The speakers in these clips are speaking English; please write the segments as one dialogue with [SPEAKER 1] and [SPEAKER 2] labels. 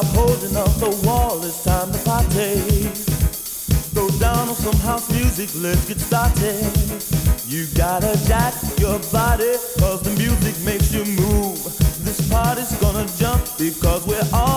[SPEAKER 1] Stop holding up the wall, it's time to party. Throw down on some house music, let's get started. You gotta jack your body, cause the music makes you move. This party's gonna jump because we're all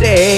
[SPEAKER 2] body.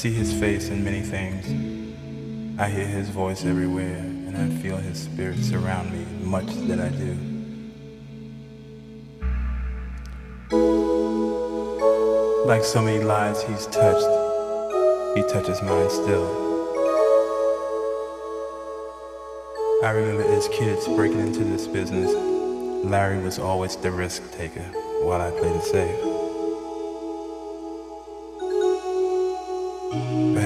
[SPEAKER 3] see his face in many things. I hear his voice everywhere, and I feel his spirit surround me much that I do. Like so many lives he's touched, he touches mine still. I remember as kids breaking into this business, Larry was always the risk taker while I played it safe.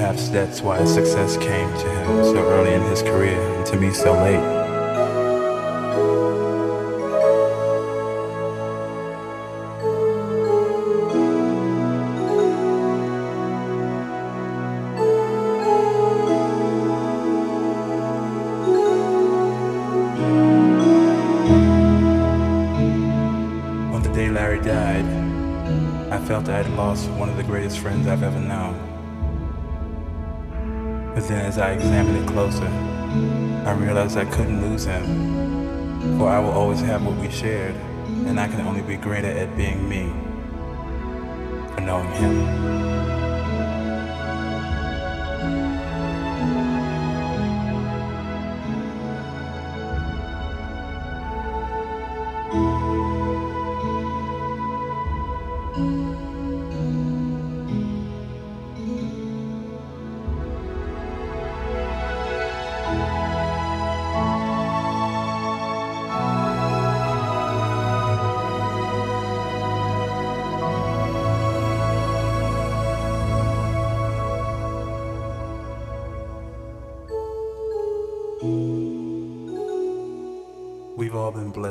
[SPEAKER 3] Perhaps that's why success came to him so early in his career and to me so late. On the day Larry died, I felt I had lost one of the greatest friends I've ever. As I examined it closer, I realized I couldn't lose him, for I will always have what we shared, and I can only be greater at being me for knowing him.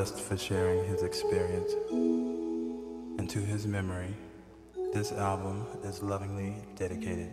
[SPEAKER 3] blessed for sharing his experience. And to his memory, this album is lovingly dedicated.